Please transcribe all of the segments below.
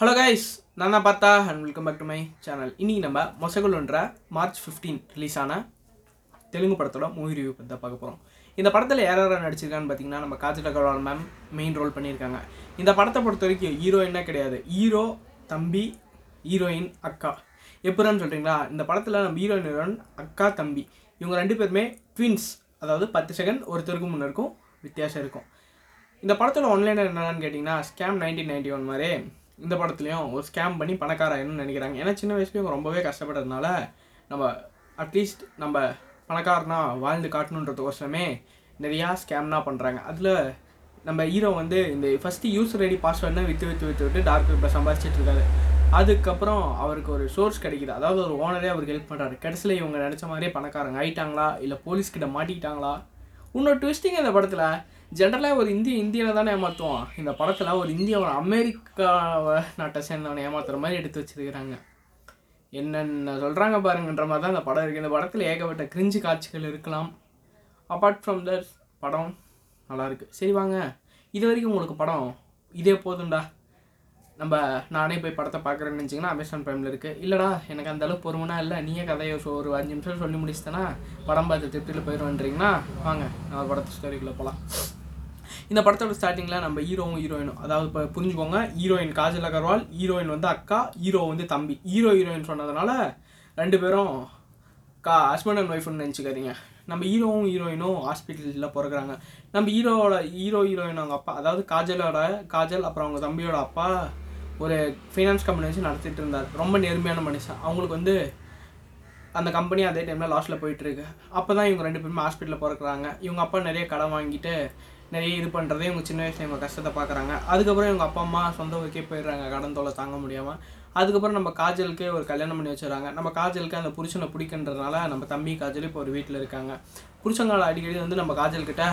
Hello guys நான் தான் Partha and welcome back to my channel இன்றைக்கி நம்ம மொசகுல்ன்ற மார்ச் ஃபிஃப்டீன் ரிலீஸ் ஆன தெலுங்கு படத்தோட மூவி ரிவ்யூ பற்றி தான் பார்க்க போகிறோம் இந்த படத்தில் யார் யார் நடிச்சிருக்கான்னு பார்த்தீங்கன்னா நம்ம Kajal Agarwal ma'am main role பண்ணியிருக்காங்க. இந்த படத்தை பொறுத்த வரைக்கும் ஹீரோயின்னா கிடையாது. ஹீரோ தம்பி ஹீரோயின் அக்கா. எப்படின்னு சொல்கிறீங்களா இந்த படத்தில் நம்ம ஹீரோயின் ஹீரோயின் அக்கா தம்பி. இவங்க ரெண்டு பேருமே ட்வின்ஸ் அதாவது பத்து செகண்ட் ஒருத்தருக்கும் முன்னருக்கும் வித்தியாசம் இருக்கும். இந்த படத்தோட ஒன்லைனர் என்னென்னு கேட்டிங்கன்னா ஸ்கேம் நைன்டீன் நைன்டி ஒன் மாதிரி. இந்த படத்துலையும் ஒரு ஸ்கேம் பண்ணி பணக்காராயணும்னு நினைக்கிறாங்க. ஏன்னா சின்ன வயசுலேயும் ரொம்பவே கஷ்டப்படுறதுனால நம்ம அட்லீஸ்ட் நம்ம பணக்காரனா வாழ்ந்து காட்டணுன்றதுக்கோசரமே நிறையா ஸ்கேம்னா பண்ணுறாங்க அதில் நம்ம ஹீரோ வந்து இந்த ஃபஸ்ட்டு யூஸ் ரெடி பாஸ்வேர்ட்னா விற்று விற்று விற்று விட்டு டார்க் இப்போ சம்பாதிச்சிட்டு இருக்காரு. அதுக்கப்புறம் அவருக்கு ஒரு சோர்ஸ் கிடைக்குது. அதாவது ஒரு ஓனரே அவருக்கு ஹெல்ப் பண்ணுறாரு கடைசியில் இவங்க நினச்ச மாதிரியே பணக்காரங்க ஆயிட்டாங்களா? இல்லை போலீஸ்கிட்ட மாட்டிக்கிட்டாங்களா? இன்னொரு ட்விஸ்டிங் இந்த படத்தில். ஜென்ரலாக ஒரு இந்திய இந்தியனை தானே ஏமாற்றுவான் இந்த படத்தில் ஒரு இந்திய ஒரு அமெரிக்காவை நாட்டை சேர்ந்தவனை ஏமாத்துற மாதிரி எடுத்து வச்சிருக்கிறாங்க. என்னென்ன சொல்கிறாங்க பாருங்கன்ற மாதிரி தான் இந்த படம் இருக்குது இந்த படத்தில் ஏகப்பட்ட கிரிஞ்சு காட்சிகள் இருக்கலாம். அப்பார்ட் ஃப்ரம் தட் படம் நல்லாயிருக்கு சரி வாங்க. இது வரைக்கும் உங்களுக்கு படம் இதே போதும்டா. நம்ம நானே போய் படத்தை பார்க்குறேன்னு நினச்சிங்கன்னா அமேசான் ப்ரைமில் இருக்குது இல்லைடா எனக்கு அந்த அளவுக்கு பொறுமைனா இல்லை. நீயே கதையை ஒரு அஞ்சு நிமிஷம் சொல்லி முடிச்சுட்டேன்னா படம் பார்த்து திருப்தியில் போயிடுவேன்றீங்கன்னா வாங்க நான் ஒரு படத்து ஸ்டோரிக்குள்ளே போகலாம் இந்த படத்தோட ஸ்டார்டிங்கில் நம்ம ஹீரோவும் ஹீரோயினும் அதாவது இப்போ புரிஞ்சுக்கோங்க ஹீரோயின் காஜல் அகர்வால் ஹீரோயின் வந்து அக்கா ஹீரோ வந்து தம்பி. ஹீரோ ஹீரோயின் சொன்னதுனால ரெண்டு பேரும் கா ஹஸ்பண்ட் அண்ட் ஒய்ஃப்னு நினச்சிக்காதீங்க. நம்ம ஹீரோவும் ஹீரோயினும் ஹாஸ்பிட்டலில் பிறகுறாங்க நம்ம ஹீரோவோட ஹீரோ ஹீரோயின் அவங்க அப்பா அதாவது காஜலோட காஜல் அப்புறம் அவங்க தம்பியோட அப்பா ஒரு ஃபைனான்ஸ் கம்பெனி வச்சு நடத்திட்டு இருந்தார். ரொம்ப நேர்மையான மனுஷன். அவங்களுக்கு வந்து அந்த கம்பெனி அதே டைமில் லாஸ்ட்டில் போயிட்டுருக்கு அப்போ தான் இவங்க ரெண்டு பேருமே ஹாஸ்பிட்டலில் பிறக்குறாங்க. இவங்க அப்பா நிறைய கடன் வாங்கிட்டு நிறைய இது பண்ணுறதே இவங்க சின்ன வயசில் இவங்க கஷ்டத்தை பார்க்குறாங்க அதுக்கப்புறம் இவங்க அப்பா அம்மா சொந்த ஊருக்கே போயிடுறாங்க. கடன் தொலை தாங்க முடியாமல் அதுக்கப்புறம் நம்ம காஜலுக்கு ஒரு கல்யாணம் பண்ணி வச்சுறாங்க நம்ம காஜலுக்கு அந்த புருஷனை பிடிக்குன்றதுனால நம்ம தம்பி காஜல் இப்போ ஒரு வீட்டில் இருக்காங்க. புருஷங்களை அடிக்கடி வந்து நம்ம காஜல்கிட்ட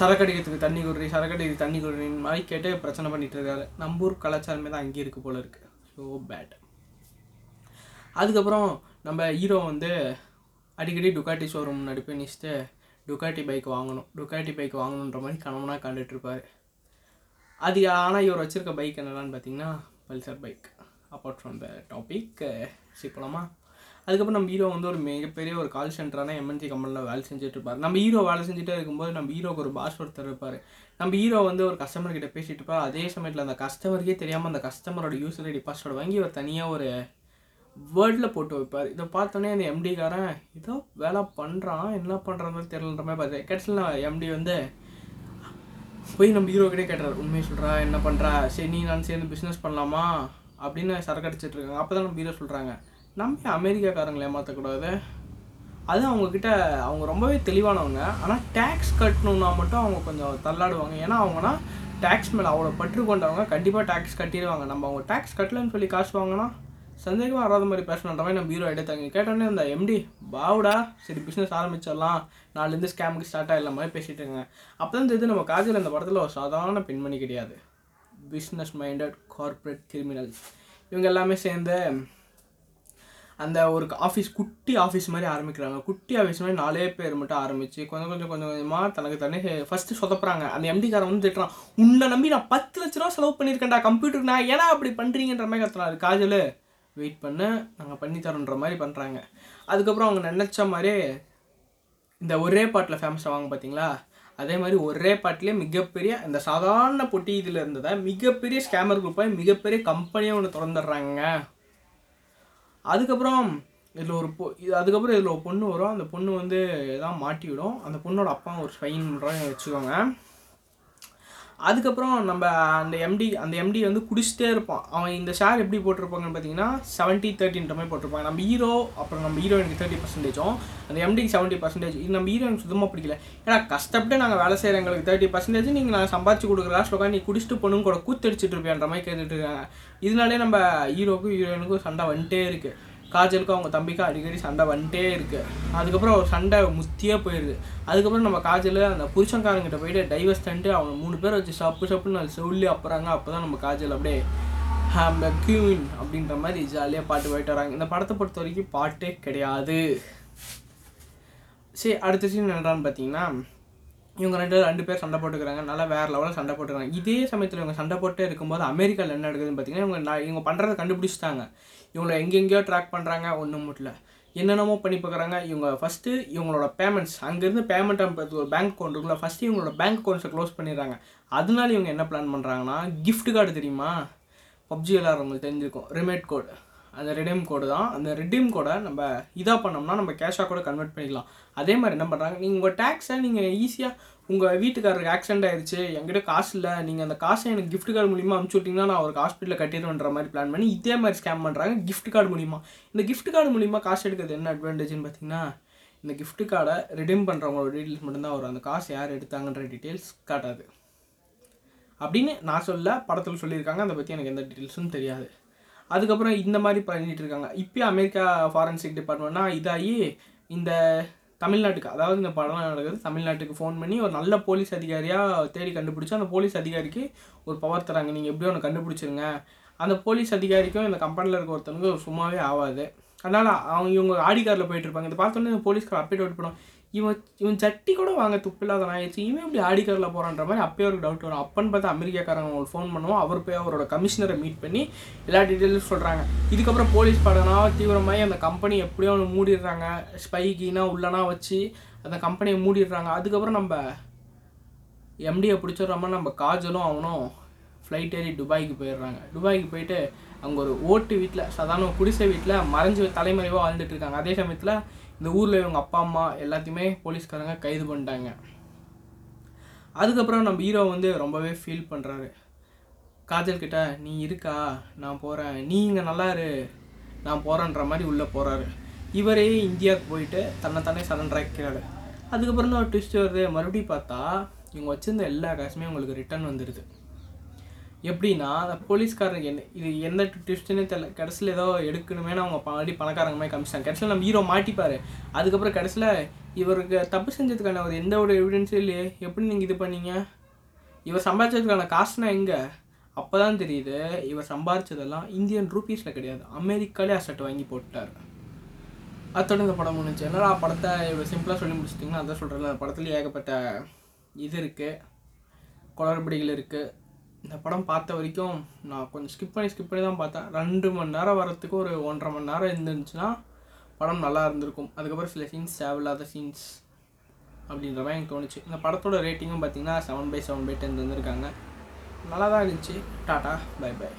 சரக்கடிக்கிறதுக்கு தண்ணி குடுறி சரக்கடிக்கு தண்ணி குடுறின்னு மாதிரி கேட்டு பிரச்சனை பண்ணிட்டு இருக்காரு. நம்ம ஊர் கலாச்சாரமே தான் அங்கேயே இருக்குது போல் இருக்குது ஸோ பேட் அதுக்கப்புறம் நம்ம ஹீரோ வந்து அடிக்கடி டுக்காட்டி ஷோரூம் நடிப்பு போய் நிச்சுட்டு டுக்காட்டி பைக் வாங்கணும். டுக்காட்டி பைக் வாங்கணுன்ற மாதிரி கனவுனா கண்டுட்டு அது ஆனால் இவர் வச்சுருக்க பைக் என்னடான்னு பார்த்தீங்கன்னா Pulsar bike apart from the topic போலாமா? அதுக்கப்புறம் நம்ம ஹீரோ வந்து ஒரு மிகப்பெரிய ஒரு கால் சென்டரான எம்என்சி கம்பெனியில் வேலை செஞ்சுட்டு இருப்பார். நம்ம ஹீரோ வேலை செஞ்சுட்டே இருக்கும்போது நம்ம ஹீரோக்கு ஒரு பாஸ் ஒருத்தர் இருப்பார். நம்ம ஹீரோ வந்து ஒரு கஸ்டமர்கிட்ட பேசிட்டு இருப்பார். அதே சமயத்தில் அந்த கஸ்டமருக்கே தெரியாமல் அந்த கஸ்டமரோட யூசர் ஐடி பாஸ்வேர்டு வாங்கி ஒரு தனியாக ஒரு வேர்டில் போட்டு வைப்பார். இதை பார்த்தோன்னே அந்த எம்டிக்காரன் இதோ வேலை பண்ணுறான் என்ன பண்ணுறது தெரியலன்ற மாதிரி பார்த்தேன் கடைசியில் எம்டி வந்து போய் நம்ம ஹீரோ கிட்டே உண்மையை சொல்கிறா என்ன பண்ணுறா சரி நீ நான் சேர்ந்து பிஸ்னஸ் பண்ணலாமா? அப்படின்னு சரக்கு அடிச்சிட்ருக்காங்க அப்போ தான் நம்ம ஹீரோ சொல்கிறாங்க நம்ம அமெரிக்காக்காரங்களை ஏமாற்றக்கூடாது அது அவங்கக்கிட்ட அவங்க ரொம்பவே தெளிவானவங்க. ஆனால் டேக்ஸ் கட்டணுன்னா மட்டும் அவங்க கொஞ்சம் தள்ளாடுவாங்க. ஏன்னா அவங்கன்னா டேக்ஸ் மேலே அவ்வளோ பற்று கொண்டவங்க. கண்டிப்பாக டேக்ஸ் கட்டிடுவாங்க. நம்ம அவங்க டேக்ஸ் கட்டலன்னு சொல்லி காசு வாங்கினா சந்தேகமாக வராத மாதிரி பேசணுன்ற மாதிரி நம்ம ஹீரோ எடுத்தாங்க கேட்டோன்னே இந்த எம்டி பாவுடா சரி பிஸ்னஸ் ஆரம்பிச்சிடலாம். நாலுலேருந்து ஸ்கேமுக்கு ஸ்டார்ட் ஆகிடலாம் மாதிரி பேசிகிட்டு இருக்காங்க அப்போ தான் தெரியுது நம்ம காஜல் இந்த படத்தில் ஒரு சாதாரண பெண்மணி கிடையாது. பிஸ்னஸ் மைண்டட் கார்ப்பரேட் கிரிமினல்ஸ் இவங்க எல்லாமே சேர்ந்து அந்த ஒரு ஆஃபீஸ் குட்டி ஆஃபீஸ் மாதிரி ஆரம்பிக்கிறாங்க. குட்டி ஆஃபீஸ் மாதிரி நாலே பேர் மட்டும் ஆரம்பித்து கொஞ்சம் கொஞ்சம் கொஞ்சம் கொஞ்சமாக தனக்கு தானே ஃபஸ்ட்டு சொதப்புறாங்க. அந்த எம்டிக்காரன் வந்து திட்டுறான் உன்னை நம்பி நான் பத்து லட்ச ரூபா செலவு பண்ணியிருக்கேன்டா கம்ப்யூட்டருக்கு நான் ஏன்னா அப்படி பண்ணுறீங்கன்ற மாதிரி கத்துறாரு காஜல். வெயிட் பண்ண நாங்கள் பண்ணி தரோன்ற மாதிரி பண்ணுறாங்க அதுக்கப்புறம் அவங்க நினச்ச மாதிரியே இந்த ஒரே பாட்டில் ஃபேமஸ் ஆவாங்க பார்த்தீங்களா அதே மாதிரி ஒரே பாட்டிலே மிகப்பெரிய இந்த சாதாரண பொட்டி இதில் இருந்ததை மிகப்பெரிய ஸ்கேமர் குரூப்பாக மிகப்பெரிய கம்பெனியாக ஒன்று திறந்துடுறாங்க அதுக்கப்புறம் இதில் ஒரு பொ இது அதுக்கப்புறம் இதில் ஒரு பொண்ணு வரும். அந்த பொண்ணு வந்து தான் மாட்டி விடும் அந்த பொண்ணோட அப்பா ஒரு ஃபைன் வச்சுக்கோங்க. அதுக்கப்புறம் நம்ம அந்த எம்டி அந்த எம்டி வந்து குடிச்சிட்டே இருப்பான். அவன் இந்த ஷேர் எப்படி போட்டிருப்பாங்கன்னு பார்த்தீங்கன்னா செவன்ட்டி தேர்ட்டின்ற மாதிரி போட்டிருப்பாங்க நம்ம ஹீரோ அப்புறம் நம்ம ஹீரோயினுக்கு தேர்ட்டி பர்சன்டேஜும் அந்த எம்டிக்கு செவன்ட்டி பர்சன்டேஜ் இது நம்ம ஹீரோயின் சுத்தமாக பிடிக்கல. ஏன்னா கஷ்டப்பட்டு நாங்கள் வேலை செய்கிற எங்களுக்கு தேர்ட்டி பர்சன்டேஜ் நீங்கள் நான் சம்பாதிச்சு கொடுக்குற லாஸ்ட் உட்காந்து நீ குடிச்சிட்டு பொண்ணுங்க கூட கூத்தடிச்சிட்டு இருப்பியான்ற மாதிரி கேட்டுட்டு இருக்காங்க. இதனாலே நம்ம ஹீரோக்கும் ஹீரோயினுக்கும் சண்டை வந்துட்டே இருக்குது காஜலுக்கும் அவங்க தம்பிக்கும் அடிக்கடி சண்டை வந்துட்டே இருக்கு. அதுக்கப்புறம் ஒரு சண்டை முத்தியே போயிடுது அதுக்கப்புறம் நம்ம காஜல் அந்த புருஷன்காரங்கிட்ட போயிட்டு டைவர்ஸ் தந்துட்டு அவங்க மூணு பேர் வச்சு சப்பு சப்புன்னு சொல்லி அப்புறாங்க. அப்போ தான் நம்ம காஜல் அப்படியே கியூன் அப்படின்ற மாதிரி ஜாலியாக பாட்டு போயிட்டு வராங்க. இந்த படத்தை பொறுத்த வரைக்கும் பாட்டே கிடையாது. சரி அடுத்த சீன் என்னடான்னு பார்த்தீங்கன்னா இவங்க ரெண்டு ரெண்டு பேர் சண்டை போட்டுக்கிறாங்க. நல்லா வேறு லெவலில் சண்டை போட்டுக்கிறாங்க. இதே சமயத்தில் இவங்க சண்டை போட்டே இருக்கும்போது அமெரிக்காவில் என்ன நடக்குதுன்னு பார்த்தீங்கன்னா இவங்க நான் இவங்க பண்ணுறதை கண்டுபிடிச்சிட்டாங்க. இவங்களை எங்கெங்கேயோ ட்ராக் பண்ணுறாங்க ஒன்றும் முடியல. என்னென்னமோ பண்ணி பார்க்குறாங்க இவங்க ஃபஸ்ட்டு இவங்களோட பேமெண்ட்ஸ் அங்கேருந்து பேமெண்ட் ஒரு பேங்க் அக்கௌண்ட் இருக்குல்ல ஃபஸ்ட்டு இவங்களோட பேங்க் அக்கௌண்ட்ஸை க்ளோஸ் பண்ணிடுறாங்க. அதனால இவங்க என்ன பிளான் பண்ணுறாங்கன்னா கிஃப்ட் கார்டு தெரியுமா? பப்ஜி விளாட்றவங்களுக்கு தெரிஞ்சிருக்கும். ரிமேட் கோடு அந்த ரிடீம் கோடு தான். அந்த ரிடீம் கோடை நம்ம இதாக பண்ணோம்னா நம்ம கேஷாக கூட கன்வெர்ட் பண்ணிக்கலாம். அதே மாதிரி என்ன பண்ணுறாங்க நீங்கள் உங்கள் டேக்ஸை நீங்கள் ஈஸியாக உங்கள் வீட்டுக்காரருக்கு ஆக்சிடென்ட் ஆயிடுச்சு என்கிட்ட காசு இல்லை நீங்கள் அந்த காசை எனக்கு கிஃப்ட் கார்டு மூலிமா அனுப்பிச்சி விட்டிங்கன்னா நான் அவருக்கு ஹாஸ்பிட்டலில் கட்டிடுவேன்ற மாதிரி பிளான் பண்ணி இதே மாதிரி ஸ்கேம் பண்ணுறாங்க கிஃப்ட் கார்டு மூலிமா இந்த கிஃப்ட் கார்டு மூலிமா காசு எடுக்கிறது என்ன அட்வான்டேஜ்னு பார்த்தீங்கன்னா இந்த கிஃப்ட் கார்டை ரிடீம் பண்ணுறவங்களோட டீட்டெயில்ஸ் மட்டும்தான் வரும். அந்த காசு யார் எடுத்தாங்கன்ற டீட்டெயில்ஸ் காட்டாது. அப்படின்னு நான் சொல்ல படத்தில் சொல்லியிருக்காங்க. அதை பற்றி எனக்கு எந்த டீட்டெயில்ஸும் தெரியாது. அதுக்கப்புறம் இந்த மாதிரி பண்ணிகிட்டு இருக்காங்க இப்போயும் அமெரிக்கா ஃபாரன்சிக் டிபார்ட்மெண்ட்னா இதாகி இந்த தமிழ்நாட்டுக்கு அதாவது இந்த படம் நடக்குது தமிழ்நாட்டுக்கு ஃபோன் பண்ணி ஒரு நல்ல போலீஸ் அதிகாரியாக தேடி கண்டுபிடிச்சி அந்த போலீஸ் அதிகாரிக்கு ஒரு பவர் தராங்க. நீங்கள் எப்படியோ ஒன்று கண்டுபிடிச்சிருங்க. அந்த போலீஸ் அதிகாரிக்கும் இந்த கம்பெனியில் இருக்க ஒருத்தனுக்கும் சும்மாவே ஆகாது அதனால் அவங்க இவங்க ஆடி காரில் போயிட்டுருப்பாங்க. இதை பார்த்தோன்னே இந்த போலீஸ்கார் அப்டேட் அவுட் பண்ணுவோம் இவன் இவன் சட்டி கூட வாங்க துப்பில்லாத ஆயிடுச்சு இவன் இப்படி ஆடிக்காரில் போகிறான்ற மாதிரி அப்பயே ஒரு டவுட் வரும். அப்பன்னு பார்த்தா அமெரிக்காக்காரங்க அவங்களுக்கு ஃபோன் பண்ணுவோம். அவர் போய் அவரோட கமிஷனரை மீட் பண்ணி எல்லா டீட்டெயிலும் சொல்கிறாங்க இதுக்கப்புறம் போலீஸ் படனா தீவிரமாகி அந்த கம்பெனி எப்படியோ ஒன்று மூடிடுறாங்க. ஸ்பைக்கினா உள்ளனா வச்சு அந்த கம்பெனியை மூடிடுறாங்க. அதுக்கப்புறம் நம்ம எம்டியை பிடிச்சிடுறாம நம்ம காஜலும் அவனும் ஃப்ளைட் ஏறி துபாய்க்கு போயிடுறாங்க. துபாய்க்கு போயிட்டு அங்கே ஒரு ஓட்டு வீட்டில் சாதாரண குடிசை வீட்டில் மறைஞ்சு தலைமறைவாக வாழ்ந்துட்டு இருக்காங்க. அதே சமயத்தில் இந்த ஊரில் இவங்க அப்பா அம்மா எல்லாத்தையுமே போலீஸ்காரங்க கைது பண்ணிட்டாங்க. அதுக்கப்புறம் நம்ம ஹீரோ வந்து ரொம்பவே ஃபீல் பண்ணுறாரு காஜல் கிட்ட நீ இருக்கா? நான் போகிறேன் நீ இங்கே நல்லா இரு. நான் போகிறேன்ற மாதிரி உள்ளே போகிறாரு இவரே இந்தியாவுக்கு போயிட்டு தன்னைத்தானே சரண்டராக்கிறாரு அதுக்கப்புறம் தான் ட்விஸ்ட் வருது. மறுபடியும் பார்த்தா இவங்க வச்சுருந்த எல்லா காசுமே உங்களுக்கு ரிட்டர்ன் வந்துடுது எப்படின்னா அந்த போலீஸ்காரங்க என்ன இது எந்த ட்விஸ்ட்டுன்னு தெரியல கடைசியில் ஏதோ எடுக்கணுமே அவங்க பாடி பணக்காரங்க மாதிரி காமிச்சிட்டாங்க. கடைசியில் நம்ம ஹீரோ மாட்டிப்பார். அதுக்கப்புறம் கடைசியில் இவருக்கு தப்பு செஞ்சதுக்கான ஒரு எந்த ஒரு எவிடன்ஸும் இல்லையே. எப்படி நீங்கள் இது பண்ணீங்க? இவர் சம்பாதிச்சதுக்கான காசுனா எங்கே? அப்போ தான் தெரியுது இவர் சம்பாதிச்சதெல்லாம் இந்தியன் ரூபீஸில் கிடையாது. அமெரிக்காலே அசட் வாங்கி போட்டார் அத்தோட இந்த படம் முடிஞ்சு. என்னடா படத்தை இவ்வளோ சிம்பிளாக சொல்லி முடிச்சிட்டிங்கன்னா அதான் சொல்கிறேன் அந்த படத்துலேயே ஏகப்பட்ட இது இருக்குது குளறுபடிகள் இருக்குது இந்த படம் பார்த்த வரைக்கும் நான் கொஞ்சம் ஸ்கிப் பண்ணி ஸ்கிப் பண்ணி தான் பார்த்தேன். ரெண்டு மணி நேரம் வரத்துக்கு ஒரு ஒன்றரை மணி நேரம் இருந்துச்சுன்னா படம் நல்லா இருந்திருக்கும். அதுக்கப்புறம் சில சீன்ஸ் தேவையில்லாத சீன்ஸ் அப்படின்ற மாதிரி எனக்கு தோணுச்சு. இந்த படத்தோட ரேட்டிங்கும் பார்த்தீங்கன்னா seven by seven by ten தந்திருக்காங்க நல்லா தான் இருந்துச்சு. Tata bye by